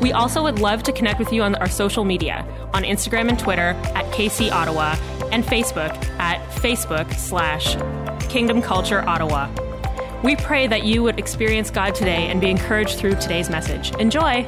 We also would love to connect with you on our social media on Instagram and Twitter at KC Ottawa and Facebook at Facebook slash Kingdom Culture Ottawa. We pray that you would experience God today and be encouraged through today's message. Enjoy!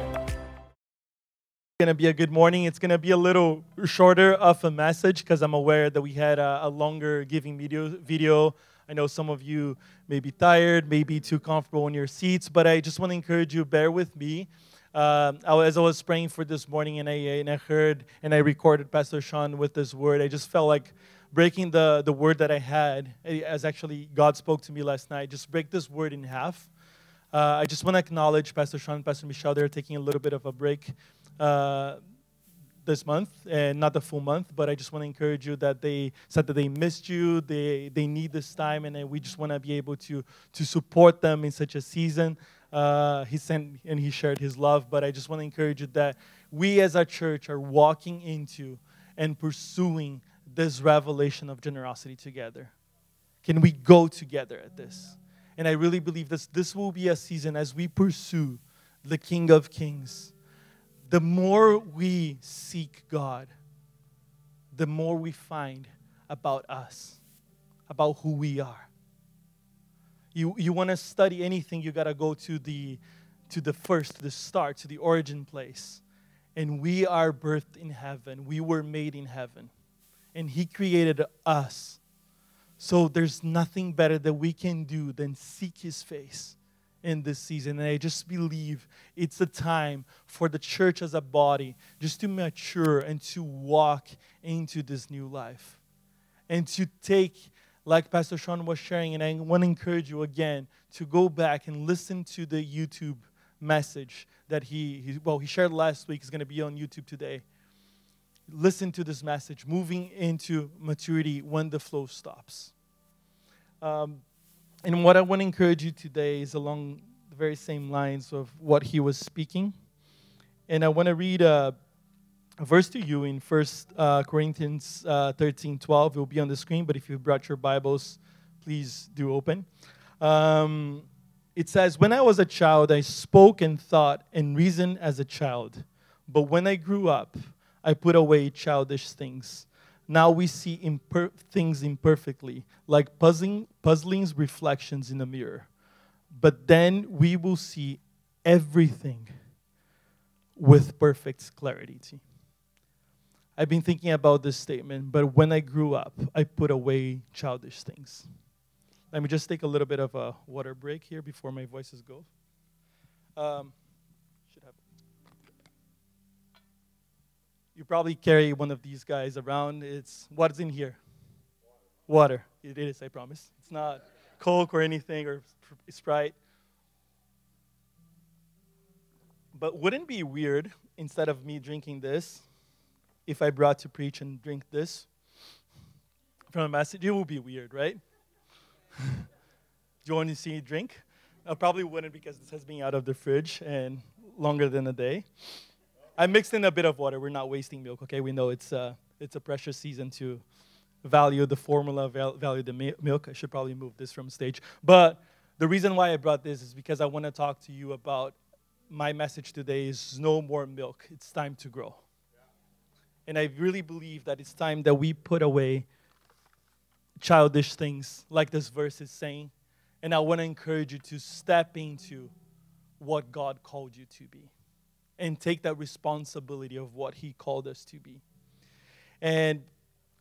It's going to be a good morning. It's going to be a little shorter of a message because I'm aware that we had a, a, longer giving video, video. I know some of you may be tired, maybe too comfortable in your seats, but I just want to encourage you, bear with me. Uh, as I was praying for this morning and I, and I heard and I recorded Pastor Sean with this word, I just felt like breaking the, the word that I had, as actually God spoke to me last night, just break this word in half. Uh, I just want to acknowledge Pastor Sean and Pastor Michelle. They're taking a little bit of a break uh, this month, and not the full month, but I just want to encourage you that they said that they missed you, they, they need this time, and we just want to be able to, to support them in such a season. Uh, he sent and he shared his love, but I just want to encourage you that we as a church are walking into and pursuing this revelation of generosity together. Can we go together at this? And I really believe this, this will be a season as we pursue the King of Kings the more we seek God, the more we find about us, about who we are. You, you want to study anything, you got to go to the, to the first, the start, to the origin place. And we are birthed in heaven. We were made in heaven. And He created us. So there's nothing better that we can do than seek His face in this season. And I just believe it's a time for the church as a body just to mature and to walk into this new life. And to take, like Pastor Sean was sharing, and I want to encourage you again to go back and listen to the YouTube message that he, he well, he shared last week. is going to be on YouTube today. Listen to this message, moving into maturity when the flow stops. Um, and what I want to encourage you today is along the very same lines of what he was speaking. And I want to read a, a verse to you in 1 uh, Corinthians uh, 13 12. It will be on the screen, but if you brought your Bibles, please do open. Um, it says, When I was a child, I spoke and thought and reasoned as a child. But when I grew up, I put away childish things. Now we see imper- things imperfectly, like puzzling, puzzling reflections in a mirror. But then we will see everything with perfect clarity. I've been thinking about this statement, but when I grew up, I put away childish things. Let me just take a little bit of a water break here before my voices go. Um, you probably carry one of these guys around. It's what's in here? Water. It is, I promise. It's not Coke or anything or Sprite. But wouldn't it be weird instead of me drinking this if I brought to preach and drink this from a message? It would be weird, right? Do you want to see me drink? I probably wouldn't because this has been out of the fridge and longer than a day. I mixed in a bit of water. We're not wasting milk, okay? We know it's, uh, it's a precious season to value the formula, value the milk. I should probably move this from stage. But the reason why I brought this is because I want to talk to you about my message today is no more milk. It's time to grow. And I really believe that it's time that we put away childish things like this verse is saying. And I want to encourage you to step into what God called you to be and take that responsibility of what He called us to be. And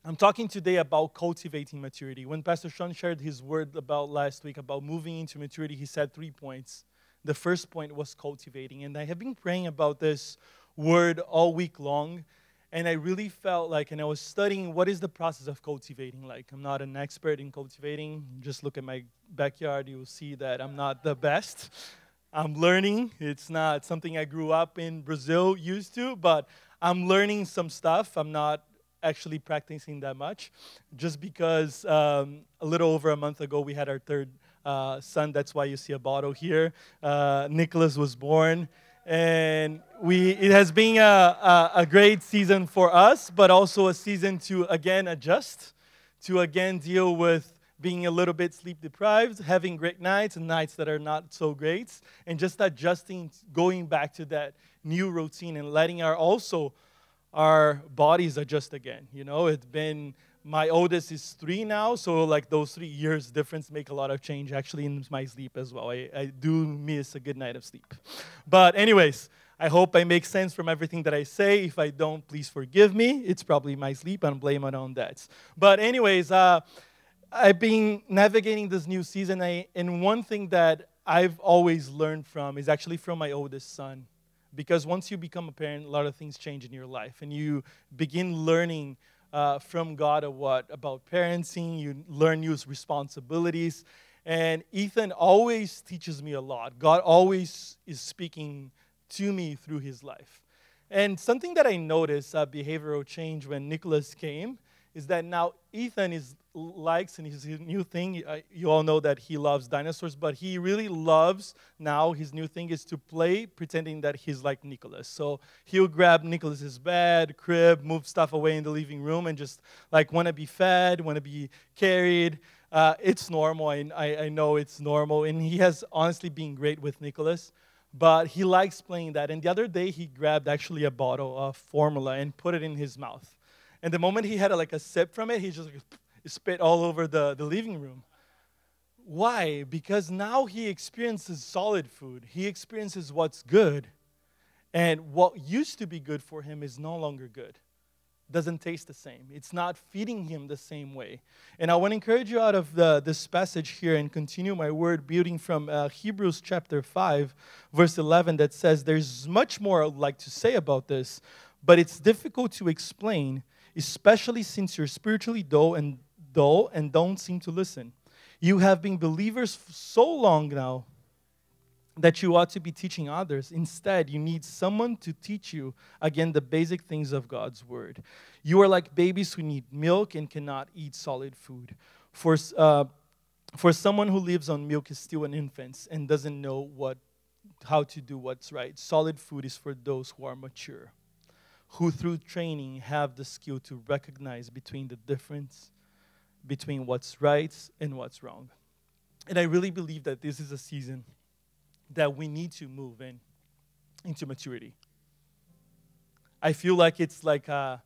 I'm talking today about cultivating maturity. When Pastor Sean shared his word about last week about moving into maturity, he said three points. The first point was cultivating. And I have been praying about this word all week long. And I really felt like, and I was studying what is the process of cultivating like. I'm not an expert in cultivating. Just look at my backyard, you will see that I'm not the best. I'm learning. It's not something I grew up in Brazil used to, but I'm learning some stuff. I'm not actually practicing that much, just because um, a little over a month ago we had our third uh, son. That's why you see a bottle here. Uh, Nicholas was born, and we it has been a, a, a great season for us, but also a season to again adjust, to again deal with being a little bit sleep deprived, having great nights and nights that are not so great, and just adjusting, going back to that new routine and letting our also our bodies adjust again. You know, it's been my oldest is three now, so like those three years difference make a lot of change actually in my sleep as well. I, I do miss a good night of sleep. But anyways, I hope I make sense from everything that I say. If I don't, please forgive me. It's probably my sleep and blame it on that. But anyways, uh, I've been navigating this new season, I, and one thing that I've always learned from is actually from my oldest son. Because once you become a parent, a lot of things change in your life, and you begin learning uh, from God of what about parenting. You learn new responsibilities, and Ethan always teaches me a lot. God always is speaking to me through his life. And something that I noticed uh, behavioral change when Nicholas came is that now Ethan is likes and his new thing. Uh, you all know that he loves dinosaurs, but he really loves now. His new thing is to play pretending that he's like Nicholas. So he'll grab Nicholas's bed, crib, move stuff away in the living room, and just like want to be fed, want to be carried. Uh, it's normal. I, I know it's normal, and he has honestly been great with Nicholas. But he likes playing that. And the other day, he grabbed actually a bottle of formula and put it in his mouth. And the moment he had a, like a sip from it, he just spit all over the, the living room. Why? Because now he experiences solid food. He experiences what's good. And what used to be good for him is no longer good. Doesn't taste the same. It's not feeding him the same way. And I want to encourage you out of the, this passage here and continue my word building from uh, Hebrews chapter 5, verse 11, that says, There's much more I'd like to say about this, but it's difficult to explain, especially since you're spiritually dull and dull and don't seem to listen. You have been believers so long now that you ought to be teaching others. Instead, you need someone to teach you, again, the basic things of God's word. You are like babies who need milk and cannot eat solid food. For, uh, for someone who lives on milk is still an infant and doesn't know what, how to do what's right. Solid food is for those who are mature, who through training have the skill to recognize between the difference between what's right and what's wrong. And I really believe that this is a season that we need to move in into maturity. I feel like it's like uh,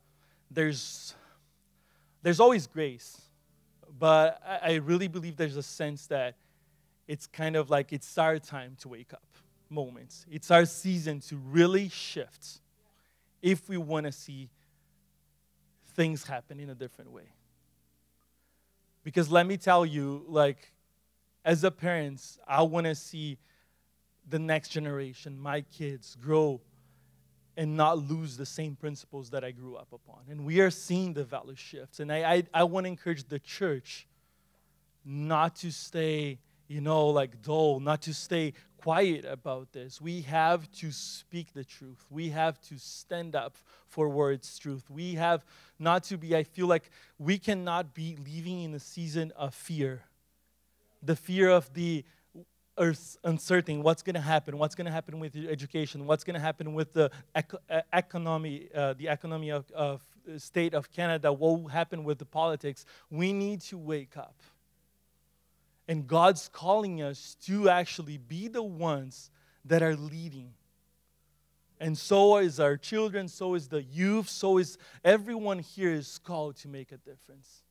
there's there's always grace, but I, I really believe there's a sense that it's kind of like it's our time to wake up moments. It's our season to really shift if we want to see things happen in a different way. Because let me tell you, like, as a parent, I want to see the next generation, my kids, grow and not lose the same principles that I grew up upon. And we are seeing the value shifts. And I, I, I want to encourage the church not to stay, you know, like dull, not to stay quiet about this. We have to speak the truth. We have to stand up for words truth. We have not to be, I feel like we cannot be living in a season of fear. The fear of the uncertain what's going to happen what's going to happen with your education what's going to happen with the eco- economy uh, the economy of, of state of canada what will happen with the politics we need to wake up and God's calling us to actually be the ones that are leading. And so is our children, so is the youth, so is everyone here is called to make a difference.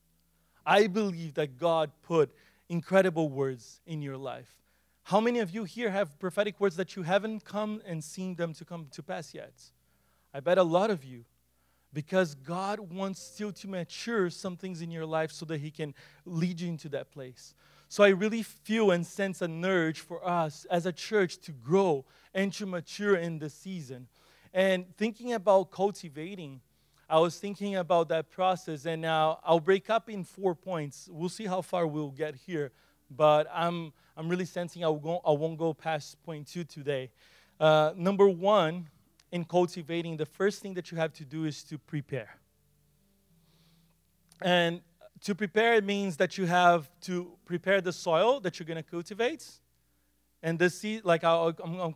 I believe that God put incredible words in your life. How many of you here have prophetic words that you haven't come and seen them to come to pass yet? I bet a lot of you. Because God wants still to mature some things in your life so that He can lead you into that place. So I really feel and sense an urge for us as a church to grow and to mature in this season. And thinking about cultivating, I was thinking about that process, and now I'll break up in four points. We'll see how far we'll get here, but I'm, I'm really sensing I, will go, I won't go past point two today. Uh, number one in cultivating, the first thing that you have to do is to prepare. And to prepare it means that you have to prepare the soil that you're going to cultivate. And the seed, like I'll, I'm, I'm,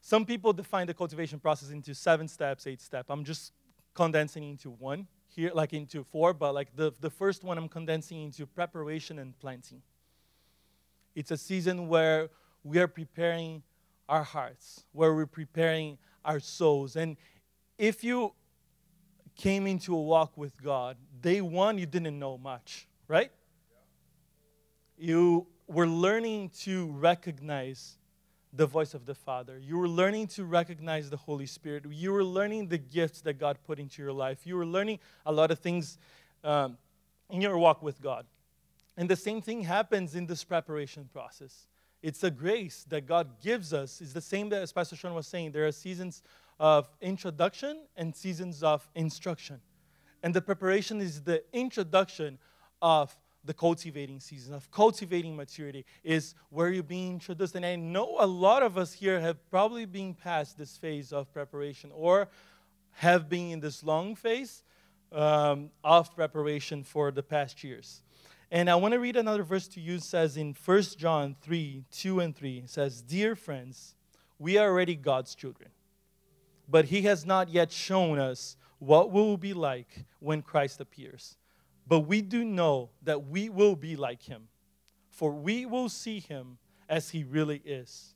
some people define the cultivation process into seven steps, eight steps. I'm just condensing into one here, like into four, but like the, the first one I'm condensing into preparation and planting. It's a season where we are preparing our hearts, where we're preparing our souls. And if you came into a walk with God, day one, you didn't know much, right? You were learning to recognize the voice of the Father. You were learning to recognize the Holy Spirit. You were learning the gifts that God put into your life. You were learning a lot of things um, in your walk with God. And the same thing happens in this preparation process. It's a grace that God gives us. It's the same that, as Pastor Sean was saying, there are seasons of introduction and seasons of instruction. And the preparation is the introduction of the cultivating season, of cultivating maturity, is where you're being introduced. And I know a lot of us here have probably been past this phase of preparation or have been in this long phase um, of preparation for the past years. And I want to read another verse to you. It says in 1 John 3 2 and 3, it says, Dear friends, we are already God's children but he has not yet shown us what we will be like when Christ appears. But we do know that we will be like him, for we will see him as he really is.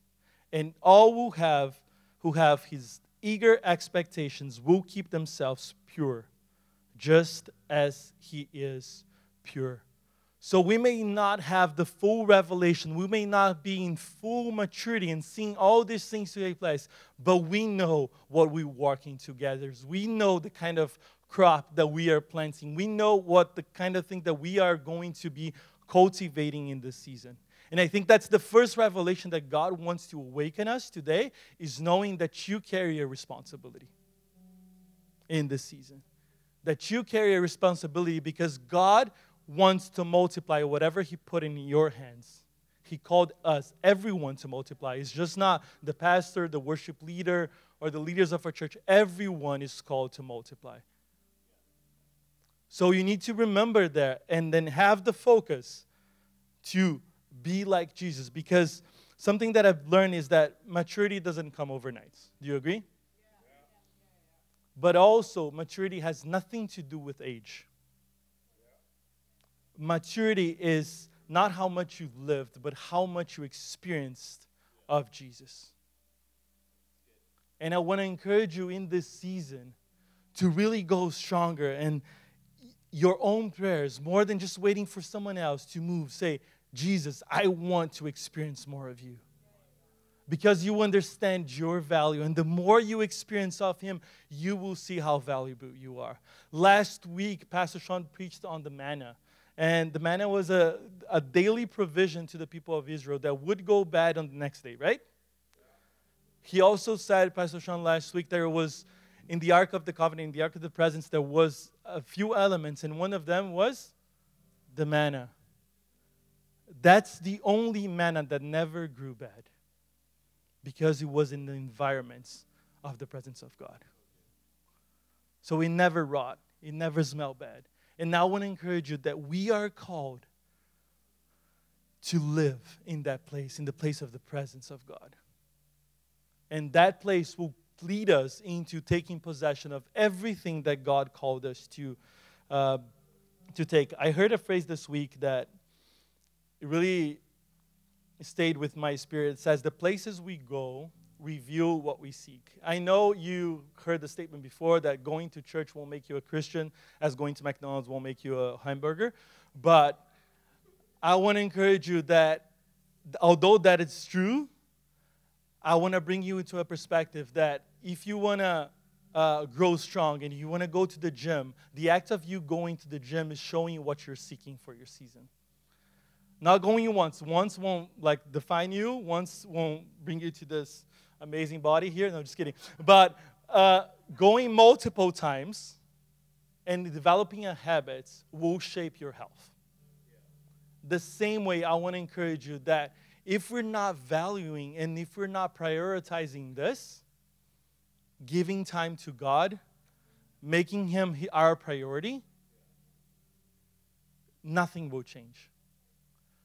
And all who have who have his eager expectations will keep themselves pure, just as he is pure. So we may not have the full revelation. We may not be in full maturity and seeing all these things take place, but we know what we're working together. We know the kind of crop that we are planting. We know what the kind of thing that we are going to be cultivating in this season. And I think that's the first revelation that God wants to awaken us today is knowing that you carry a responsibility in this season. That you carry a responsibility because God wants to multiply whatever He put in your hands. He called us, everyone, to multiply. It's just not the pastor, the worship leader, or the leaders of our church. Everyone is called to multiply. So you need to remember that and then have the focus to be like Jesus because something that I've learned is that maturity doesn't come overnight. Do you agree? But also, maturity has nothing to do with age maturity is not how much you've lived, but how much you experienced of Jesus. And I want to encourage you in this season to really go stronger and your own prayers, more than just waiting for someone else to move, say, Jesus, I want to experience more of you. Because you understand your value, and the more you experience of Him, you will see how valuable you are. Last week, Pastor Sean preached on the manna. And the manna was a, a daily provision to the people of Israel that would go bad on the next day, right? He also said, Pastor Sean, last week, there was in the Ark of the Covenant, in the Ark of the Presence, there was a few elements, and one of them was the manna. That's the only manna that never grew bad because it was in the environments of the presence of God. So it never rot, it never smelled bad. And now I want to encourage you that we are called to live in that place, in the place of the presence of God. And that place will lead us into taking possession of everything that God called us to, uh, to take. I heard a phrase this week that really stayed with my spirit. It says, The places we go reveal what we seek. I know you heard the statement before that going to church won't make you a Christian, as going to McDonald's won't make you a hamburger. But I want to encourage you that although that is true, I want to bring you into a perspective that if you want to uh, grow strong and you want to go to the gym, the act of you going to the gym is showing what you're seeking for your season. Not going once. Once won't like define you. Once won't bring you to this amazing body here. No, I'm just kidding. But uh, going multiple times and developing a habit will shape your health. The same way, I want to encourage you that if we're not valuing and if we're not prioritizing this, giving time to God, making Him our priority, nothing will change.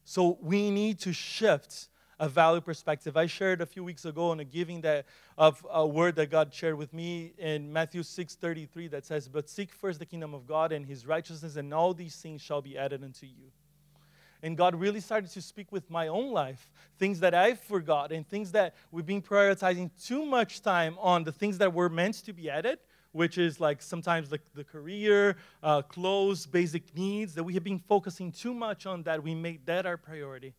So we need to shift a value perspective. I shared a few weeks ago on a giving that of a word that God shared with me in Matthew 6:33 that says, "But seek first the kingdom of God and his righteousness, and all these things shall be added unto you." And God really started to speak with my own life, things that I forgot and things that we've been prioritizing too much time on, the things that were meant to be added, which is like sometimes the, the career, uh, clothes, basic needs, that we have been focusing too much on that. We made that our priority.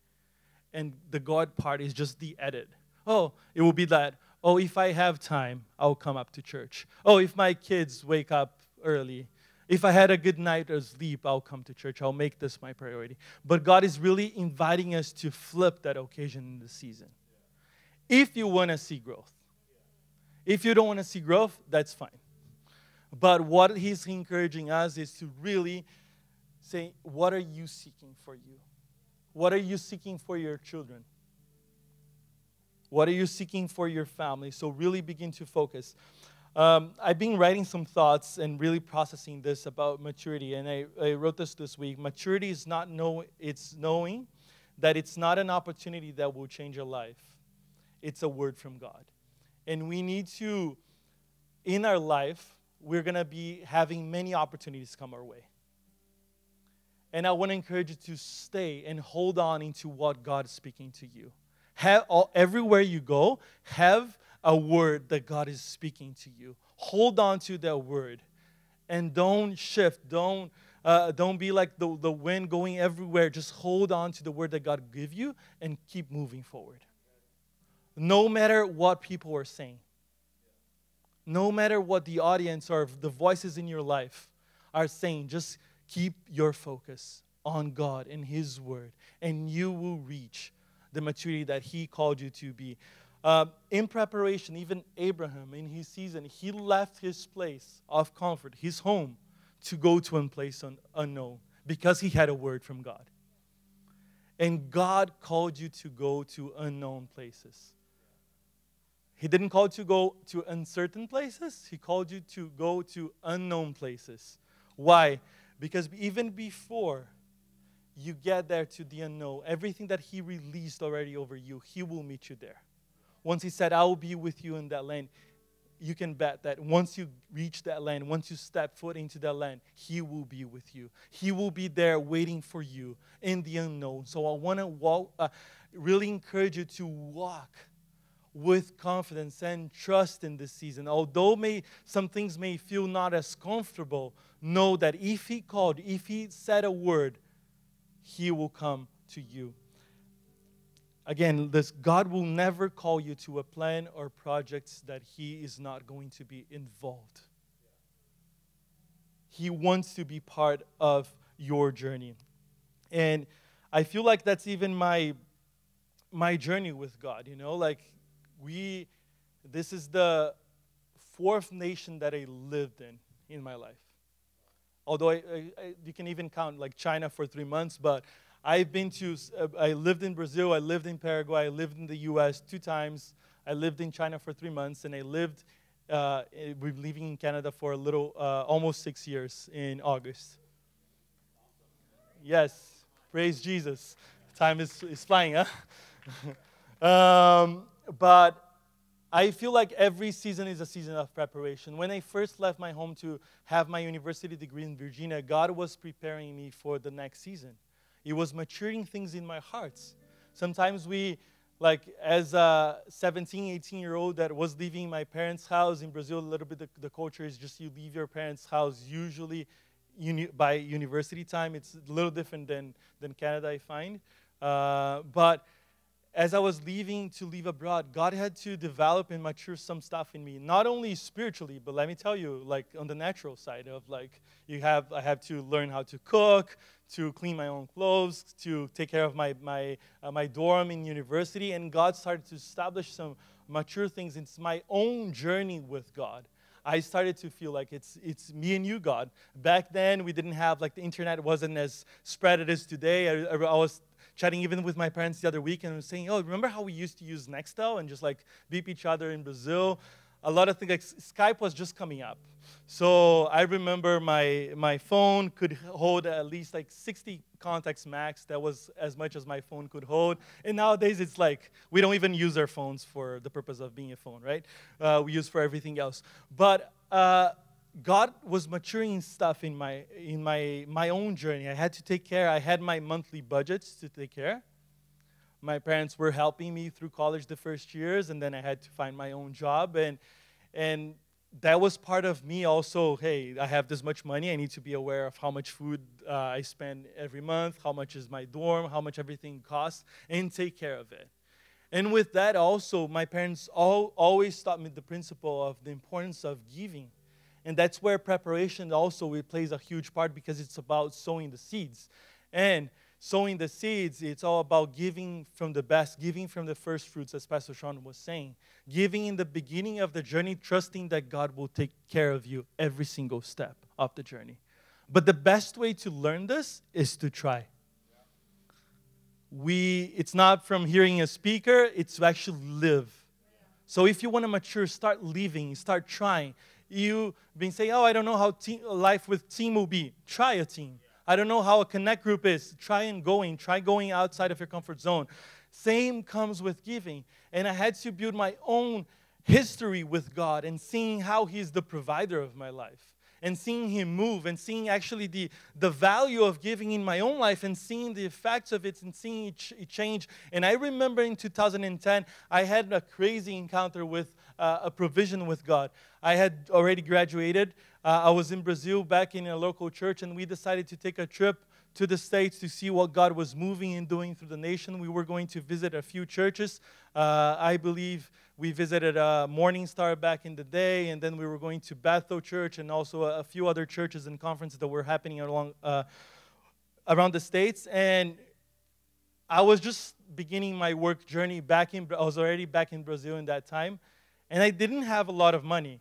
And the God part is just the edit. Oh, it will be that, oh, if I have time, I'll come up to church. Oh, if my kids wake up early, if I had a good night of sleep, I'll come to church. I'll make this my priority. But God is really inviting us to flip that occasion in the season. If you want to see growth, if you don't want to see growth, that's fine. But what He's encouraging us is to really say, What are you seeking for you? What are you seeking for your children? What are you seeking for your family? So, really begin to focus. Um, I've been writing some thoughts and really processing this about maturity, and I, I wrote this this week. Maturity is not know, it's knowing that it's not an opportunity that will change your life. It's a word from God. And we need to, in our life, we're going to be having many opportunities come our way. And I want to encourage you to stay and hold on into what God is speaking to you. Have, all, everywhere you go, have a word that God is speaking to you. Hold on to that word and don't shift. Don't, uh, don't be like the, the wind going everywhere. Just hold on to the word that God give you and keep moving forward. No matter what people are saying, no matter what the audience or the voices in your life are saying, just keep your focus on God and His word, and you will reach the maturity that He called you to be. Uh, in preparation, even Abraham, in his season, he left his place of comfort, his home, to go to a place un- unknown because he had a word from God. And God called you to go to unknown places. He didn't call you to go to uncertain places, He called you to go to unknown places. Why? Because even before you get there to the unknown, everything that He released already over you, He will meet you there. Once He said, I will be with you in that land, you can bet that once you reach that land, once you step foot into that land, He will be with you. He will be there waiting for you in the unknown. So I want to uh, really encourage you to walk with confidence and trust in this season. Although may, some things may feel not as comfortable, know that if He called, if He said a word, He will come to you. Again, this God will never call you to a plan or projects that He is not going to be involved. He wants to be part of your journey. And I feel like that's even my my journey with God, you know, like we this is the fourth nation that I lived in in my life. Although I, I, you can even count like China for three months, but I've been to, uh, I lived in Brazil, I lived in Paraguay, I lived in the US two times. I lived in China for three months, and I lived, uh, we're living in Canada for a little, uh, almost six years in August. Yes, praise Jesus. Time is, is flying, huh? um, but I feel like every season is a season of preparation. When I first left my home to have my university degree in Virginia, God was preparing me for the next season. He was maturing things in my heart. Sometimes we, like as a 17, 18 year old that was leaving my parents' house in Brazil, a little bit the, the culture is just you leave your parents' house usually uni- by university time. It's a little different than, than Canada, I find. Uh, but as I was leaving to leave abroad, God had to develop and mature some stuff in me, not only spiritually, but let me tell you, like on the natural side of like you have, I have to learn how to cook, to clean my own clothes, to take care of my my uh, my dorm in university, and God started to establish some mature things. It's my own journey with God. I started to feel like it's it's me and you, God. Back then, we didn't have like the internet wasn't as spread as today. I, I was chatting even with my parents the other week and I was saying, oh, remember how we used to use Nextel and just like beep each other in Brazil? a lot of things, like Skype was just coming up. So I remember my, my phone could hold at least like 60 contacts max. That was as much as my phone could hold. And nowadays it's like we don't even use our phones for the purpose of being a phone, right? Uh, we use for everything else. But uh, God was maturing stuff in my in my my own journey. I had to take care. I had my monthly budgets to take care. My parents were helping me through college the first years, and then I had to find my own job. And and that was part of me also. Hey, I have this much money. I need to be aware of how much food uh, I spend every month, how much is my dorm, how much everything costs, and take care of it. And with that, also, my parents all, always taught me the principle of the importance of giving and that's where preparation also plays a huge part because it's about sowing the seeds. And sowing the seeds, it's all about giving from the best, giving from the first fruits, as Pastor Sean was saying. Giving in the beginning of the journey, trusting that God will take care of you every single step of the journey. But the best way to learn this is to try. We, it's not from hearing a speaker, it's to actually live. So if you want to mature, start living, start trying you've been saying, oh, I don't know how life with team will be. Try a team. I don't know how a connect group is. Try and going. Try going outside of your comfort zone. Same comes with giving. And I had to build my own history with God and seeing how He's the provider of my life and seeing him move and seeing actually the, the value of giving in my own life and seeing the effects of it and seeing it, ch- it change. And I remember in 2010, I had a crazy encounter with uh, a provision with God. I had already graduated. Uh, I was in Brazil back in a local church, and we decided to take a trip to the States to see what God was moving and doing through the nation. We were going to visit a few churches. Uh, I believe we visited uh, Morning Star back in the day, and then we were going to Bethel Church and also a, a few other churches and conferences that were happening along uh, around the states. And I was just beginning my work journey back in. I was already back in Brazil in that time, and I didn't have a lot of money,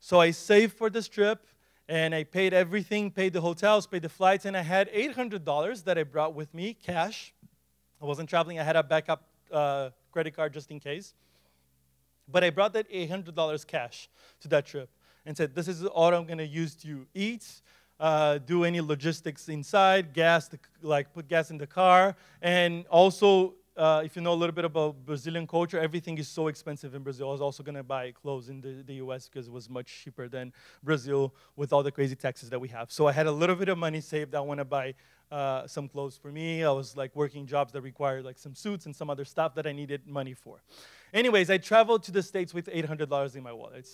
so I saved for this trip. And I paid everything, paid the hotels, paid the flights, and I had $800 that I brought with me, cash. I wasn't traveling, I had a backup uh, credit card just in case. But I brought that $800 cash to that trip and said, This is all I'm going to use to eat, uh, do any logistics inside, gas, the, like put gas in the car, and also. Uh, if you know a little bit about Brazilian culture, everything is so expensive in Brazil. I was also going to buy clothes in the, the US because it was much cheaper than Brazil with all the crazy taxes that we have. So I had a little bit of money saved. I want to buy uh, some clothes for me. I was like working jobs that required like some suits and some other stuff that I needed money for. Anyways, I traveled to the States with $800 in my wallet.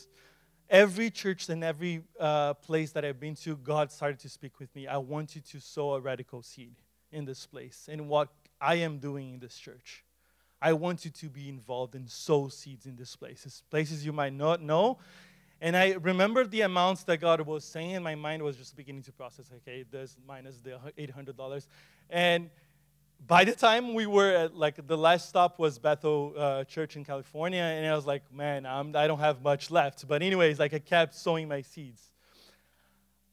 Every church and every uh, place that I've been to, God started to speak with me. I want you to sow a radical seed in this place and what I am doing in this church. I want you to be involved in sow seeds in this places, places you might not know. And I remember the amounts that God was saying, and my mind was just beginning to process. Okay, this minus the $800, and by the time we were at, like, the last stop was Bethel uh, Church in California, and I was like, man, I'm, I do not have much left. But, anyways, like, I kept sowing my seeds.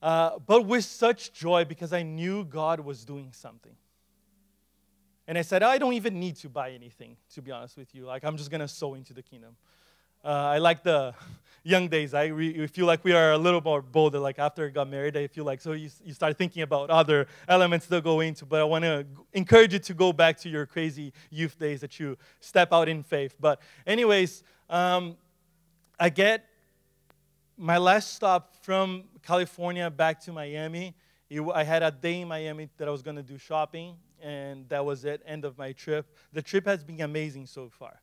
Uh, but with such joy because I knew God was doing something. And I said, I don't even need to buy anything, to be honest with you. Like, I'm just going to sow into the kingdom. Uh, I like the young days. I re- feel like we are a little more bolder. Like after I got married, I feel like so you, you start thinking about other elements to go into. But I want to encourage you to go back to your crazy youth days that you step out in faith. But anyways, um, I get my last stop from California back to Miami. I had a day in Miami that I was going to do shopping, and that was it. End of my trip. The trip has been amazing so far.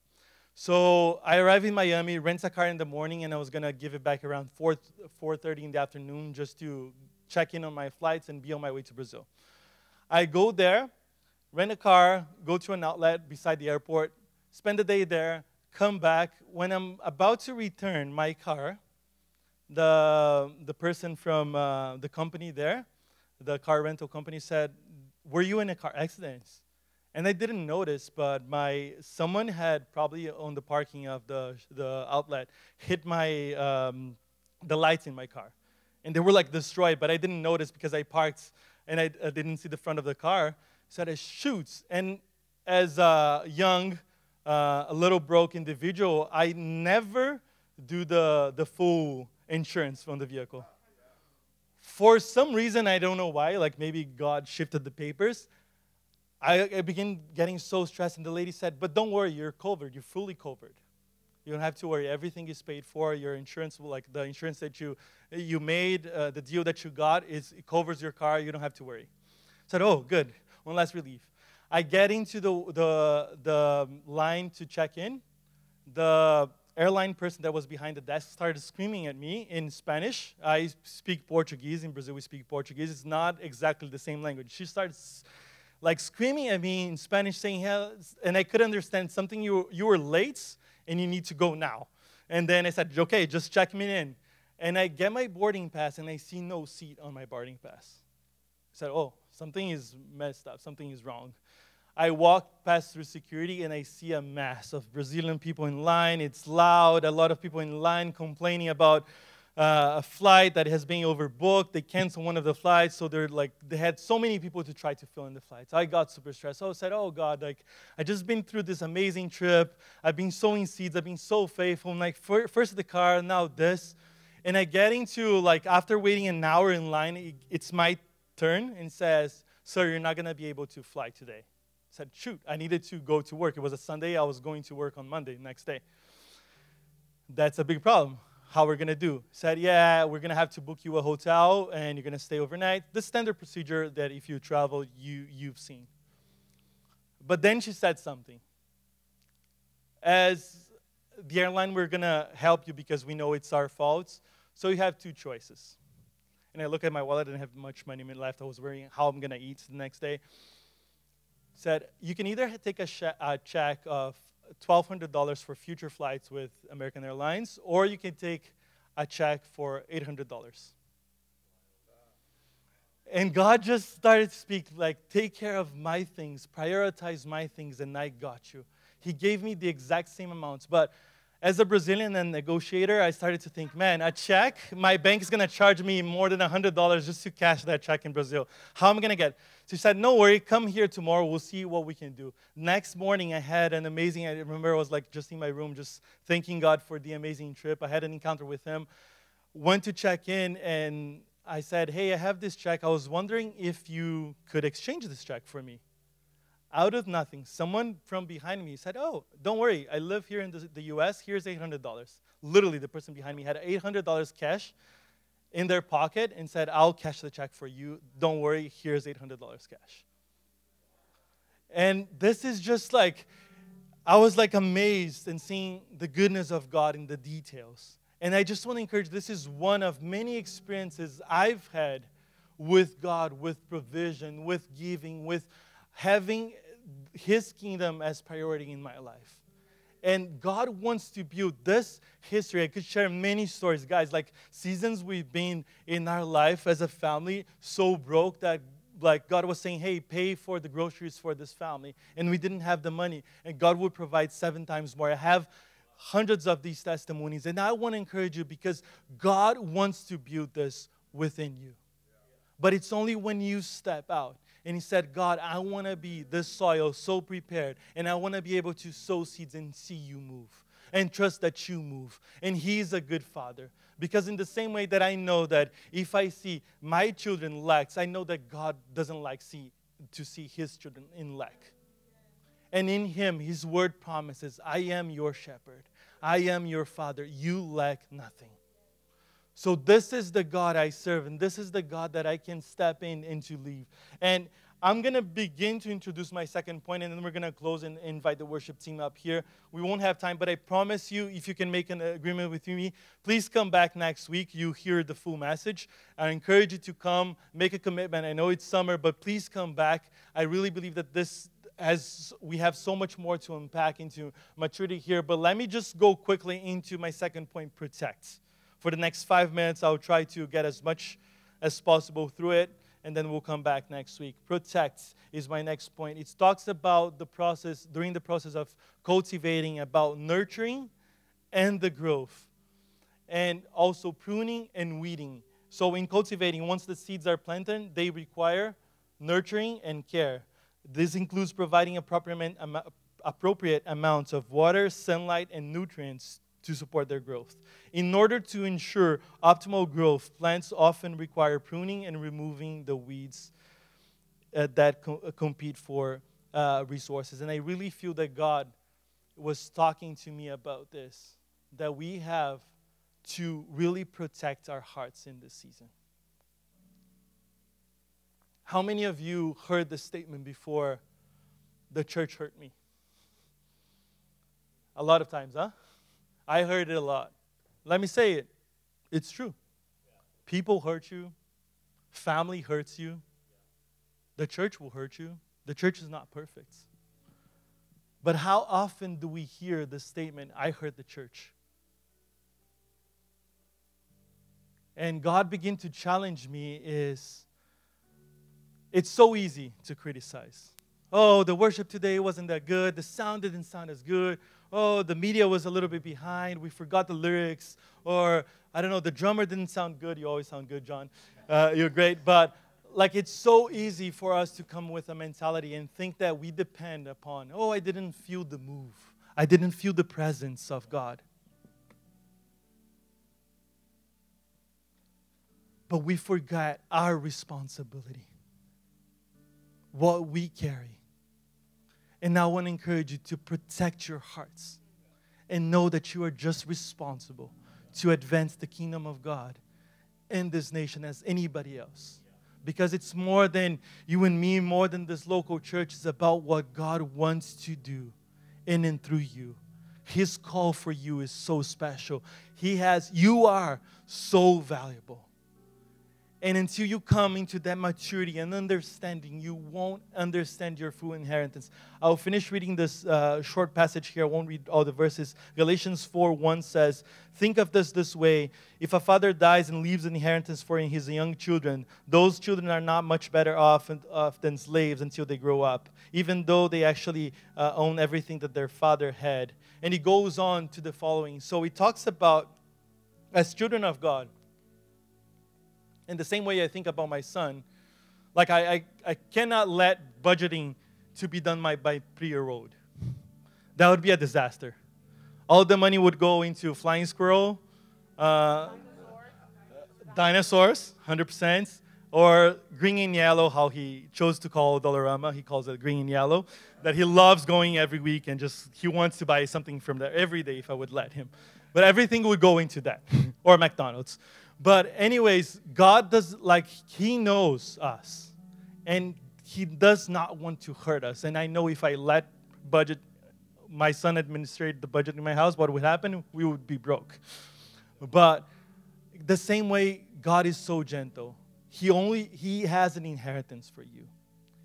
So I arrived in Miami, rent a car in the morning, and I was gonna give it back around 4 4:30 in the afternoon just to check in on my flights and be on my way to Brazil. I go there, rent a car, go to an outlet beside the airport, spend the day there, come back. When I'm about to return my car, the the person from uh, the company there, the car rental company said, "Were you in a car accident?" And I didn't notice, but my someone had probably on the parking of the, the outlet hit my um, the lights in my car, and they were like destroyed. But I didn't notice because I parked and I, I didn't see the front of the car. So I shoots, and as a young, uh, a little broke individual, I never do the, the full insurance from the vehicle. For some reason, I don't know why, like maybe God shifted the papers. I, I began getting so stressed, and the lady said, But don't worry, you're covered. You're fully covered. You don't have to worry. Everything is paid for. Your insurance, like the insurance that you, you made, uh, the deal that you got, is, it covers your car. You don't have to worry. I said, Oh, good. One last relief. I get into the, the, the line to check in. The airline person that was behind the desk started screaming at me in Spanish. I speak Portuguese. In Brazil, we speak Portuguese. It's not exactly the same language. She started like screaming at me in Spanish, saying, and I couldn't understand something. You, you were late and you need to go now. And then I said, okay, just check me in. And I get my boarding pass and I see no seat on my boarding pass. I said, oh, something is messed up, something is wrong. I walk past through security and I see a mass of Brazilian people in line. It's loud, a lot of people in line complaining about uh, a flight that has been overbooked. They canceled one of the flights, so they're like they had so many people to try to fill in the flights. I got super stressed. I said, "Oh God, like I just been through this amazing trip. I've been sowing seeds. I've been so faithful. I'm like first the car, now this." And I get into like after waiting an hour in line, it's my turn and says, "Sir, you're not gonna be able to fly today." Said, "Shoot, I needed to go to work. It was a Sunday. I was going to work on Monday next day." That's a big problem how we're going to do. Said, yeah, we're going to have to book you a hotel and you're going to stay overnight. The standard procedure that if you travel, you, you've seen. But then she said something. As the airline, we're going to help you because we know it's our fault. So you have two choices. And I look at my wallet, I didn't have much money left. I was worrying how I'm going to eat the next day. Said, you can either take a, check of $1,200 for future flights with American Airlines, or you can take a check for $800. And God just started to speak like, take care of my things, prioritize my things, and I got you. He gave me the exact same amounts, but as a Brazilian and negotiator, I started to think, man, a check, my bank is going to charge me more than $100 just to cash that check in Brazil. How am I going to get? So he said, no worry, come here tomorrow. We'll see what we can do. Next morning, I had an amazing, I remember I was like just in my room, just thanking God for the amazing trip. I had an encounter with him. Went to check in, and I said, hey, I have this check. I was wondering if you could exchange this check for me out of nothing, someone from behind me said, Oh, don't worry, I live here in the US, here's $800. Literally, the person behind me had $800 cash in their pocket and said, I'll cash the check for you. Don't worry, here's $800 cash. And this is just like, I was like amazed and seeing the goodness of God in the details. And I just want to encourage this is one of many experiences I've had with God, with provision, with giving, with having his kingdom as priority in my life. And God wants to build this history. I could share many stories, guys, like seasons we've been in our life as a family so broke that like God was saying, hey, pay for the groceries for this family. And we didn't have the money. And God would provide seven times more. I have hundreds of these testimonies. And I want to encourage you because God wants to build this within you. But it's only when you step out and he said, God, I want to be this soil so prepared, and I want to be able to sow seeds and see you move and trust that you move. And he's a good father. Because, in the same way that I know that if I see my children lack, I know that God doesn't like see, to see his children in lack. And in him, his word promises, I am your shepherd, I am your father. You lack nothing. So this is the God I serve, and this is the God that I can step in and to leave. And I'm going to begin to introduce my second point, and then we're going to close and invite the worship team up here. We won't have time, but I promise you, if you can make an agreement with me, please come back next week. You hear the full message. I encourage you to come, make a commitment. I know it's summer, but please come back. I really believe that this as we have so much more to unpack into maturity here. But let me just go quickly into my second point protect for the next five minutes, I'll try to get as much as possible through it, and then we'll come back next week. Protect is my next point. It talks about the process, during the process of cultivating, about nurturing and the growth, and also pruning and weeding. So, in cultivating, once the seeds are planted, they require nurturing and care. This includes providing appropriate, appropriate amounts of water, sunlight, and nutrients to support their growth. In order to ensure optimal growth, plants often require pruning and removing the weeds uh, that co- uh, compete for uh, resources. And I really feel that God was talking to me about this that we have to really protect our hearts in this season. How many of you heard the statement before the church hurt me? A lot of times, huh? I heard it a lot. Let me say it. It's true. People hurt you, family hurts you, the church will hurt you. The church is not perfect. But how often do we hear the statement, I hurt the church? And God began to challenge me is it's so easy to criticize. Oh, the worship today wasn't that good. The sound didn't sound as good. Oh, the media was a little bit behind. We forgot the lyrics. Or, I don't know, the drummer didn't sound good. You always sound good, John. Uh, you're great. But like it's so easy for us to come with a mentality and think that we depend upon, oh, I didn't feel the move, I didn't feel the presence of God. But we forgot our responsibility, what we carry. And I want to encourage you to protect your hearts and know that you are just responsible to advance the kingdom of God in this nation as anybody else because it's more than you and me, more than this local church. It's about what God wants to do in and through you. His call for you is so special. He has, you are so valuable. And until you come into that maturity and understanding, you won't understand your full inheritance. I'll finish reading this uh, short passage here. I won't read all the verses. Galatians 4 1 says, Think of this this way. If a father dies and leaves an inheritance for his young children, those children are not much better off, than slaves until they grow up, even though they actually uh, own everything that their father had. And he goes on to the following. So he talks about, as children of God, in the same way I think about my son, like I, I, I cannot let budgeting to be done by, by three-year-old. That would be a disaster. All the money would go into flying squirrel, uh, dinosaurs, 100%, or green and yellow, how he chose to call Dollarama. He calls it green and yellow. That he loves going every week and just, he wants to buy something from there every day if I would let him. But everything would go into that, or McDonald's. But, anyways, God does, like, He knows us. And He does not want to hurt us. And I know if I let budget, my son administrate the budget in my house, what would happen? We would be broke. But the same way, God is so gentle. He only, He has an inheritance for you.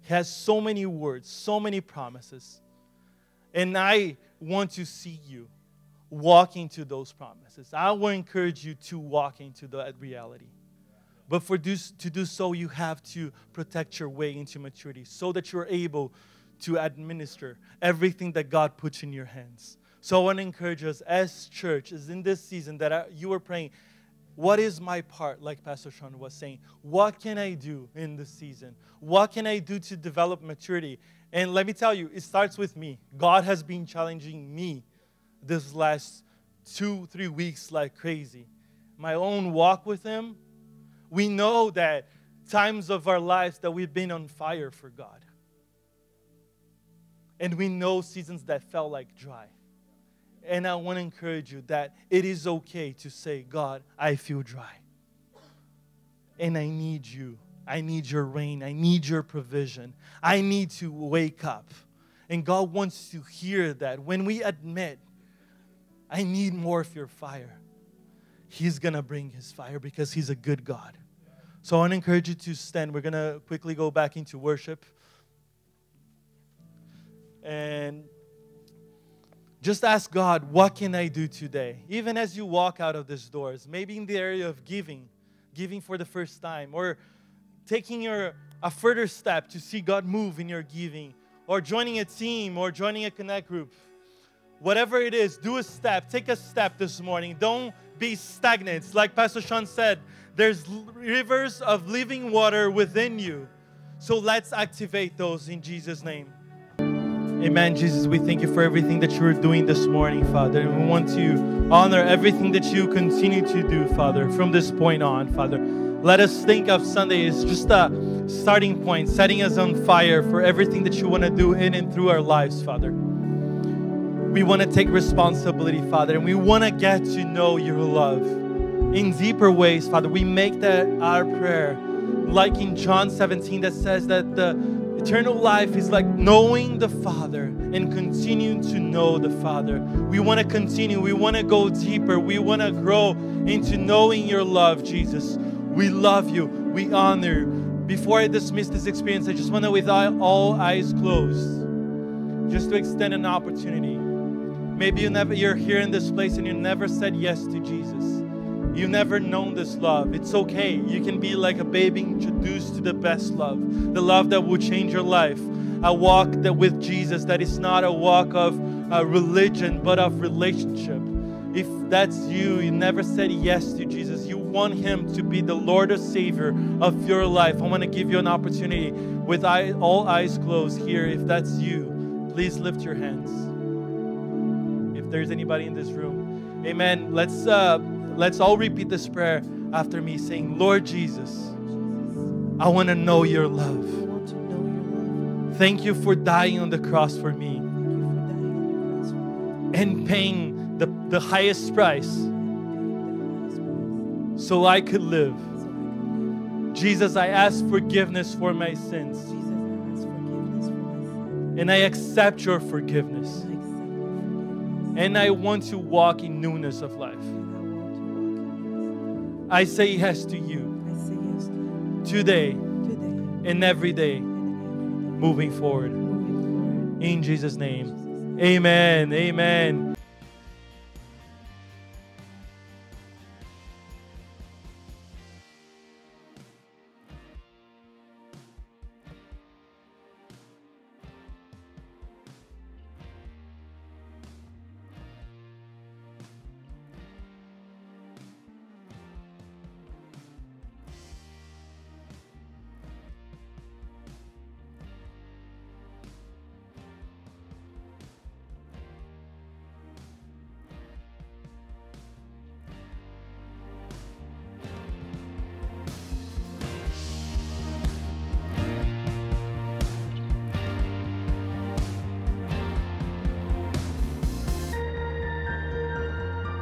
He has so many words, so many promises. And I want to see you walk into those promises. I will encourage you to walk into that reality. But for to do so, you have to protect your way into maturity so that you're able to administer everything that God puts in your hands. So I want to encourage us as church, is in this season that I, you are praying, what is my part, like Pastor Sean was saying? What can I do in this season? What can I do to develop maturity? And let me tell you, it starts with me. God has been challenging me this last two, three weeks like crazy. My own walk with Him, we know that times of our lives that we've been on fire for God. And we know seasons that felt like dry. And I want to encourage you that it is okay to say, God, I feel dry. And I need you. I need your rain. I need your provision. I need to wake up. And God wants to hear that. When we admit I need more of your fire. He's going to bring his fire because he's a good God. So I want to encourage you to stand. We're going to quickly go back into worship. And just ask God, what can I do today? Even as you walk out of these doors, maybe in the area of giving, giving for the first time, or taking your a further step to see God move in your giving, or joining a team, or joining a connect group whatever it is, do a step, take a step this morning. Don't be stagnant. Like Pastor Sean said, there's rivers of living water within you. So let's activate those in Jesus' name. Amen, Jesus. We thank you for everything that you are doing this morning, Father. And we want to honor everything that you continue to do, Father, from this point on, Father. Let us think of Sunday as just a starting point, setting us on fire for everything that you want to do in and through our lives, Father. We want to take responsibility, Father, and we want to get to know your love in deeper ways, Father. We make that our prayer, like in John 17, that says that the eternal life is like knowing the Father and continuing to know the Father. We want to continue, we want to go deeper, we want to grow into knowing your love, Jesus. We love you, we honor you. Before I dismiss this experience, I just want to, with all eyes closed, just to extend an opportunity. Maybe you never, you're here in this place and you never said yes to Jesus. You've never known this love. It's okay. You can be like a baby introduced to the best love, the love that will change your life. A walk that with Jesus that is not a walk of uh, religion, but of relationship. If that's you, you never said yes to Jesus, you want Him to be the Lord or Savior of your life. I want to give you an opportunity with eye, all eyes closed here. If that's you, please lift your hands. If there's anybody in this room, Amen. Let's. Uh, Let's all repeat this prayer after me saying, Lord Jesus, I want to know your love. Thank you for dying on the cross for me and paying the, the highest price so I could live. Jesus, I ask forgiveness for my sins. And I accept your forgiveness. And I want to walk in newness of life. I say yes to you today and every day moving forward. In. Jesus' name. Amen. Amen.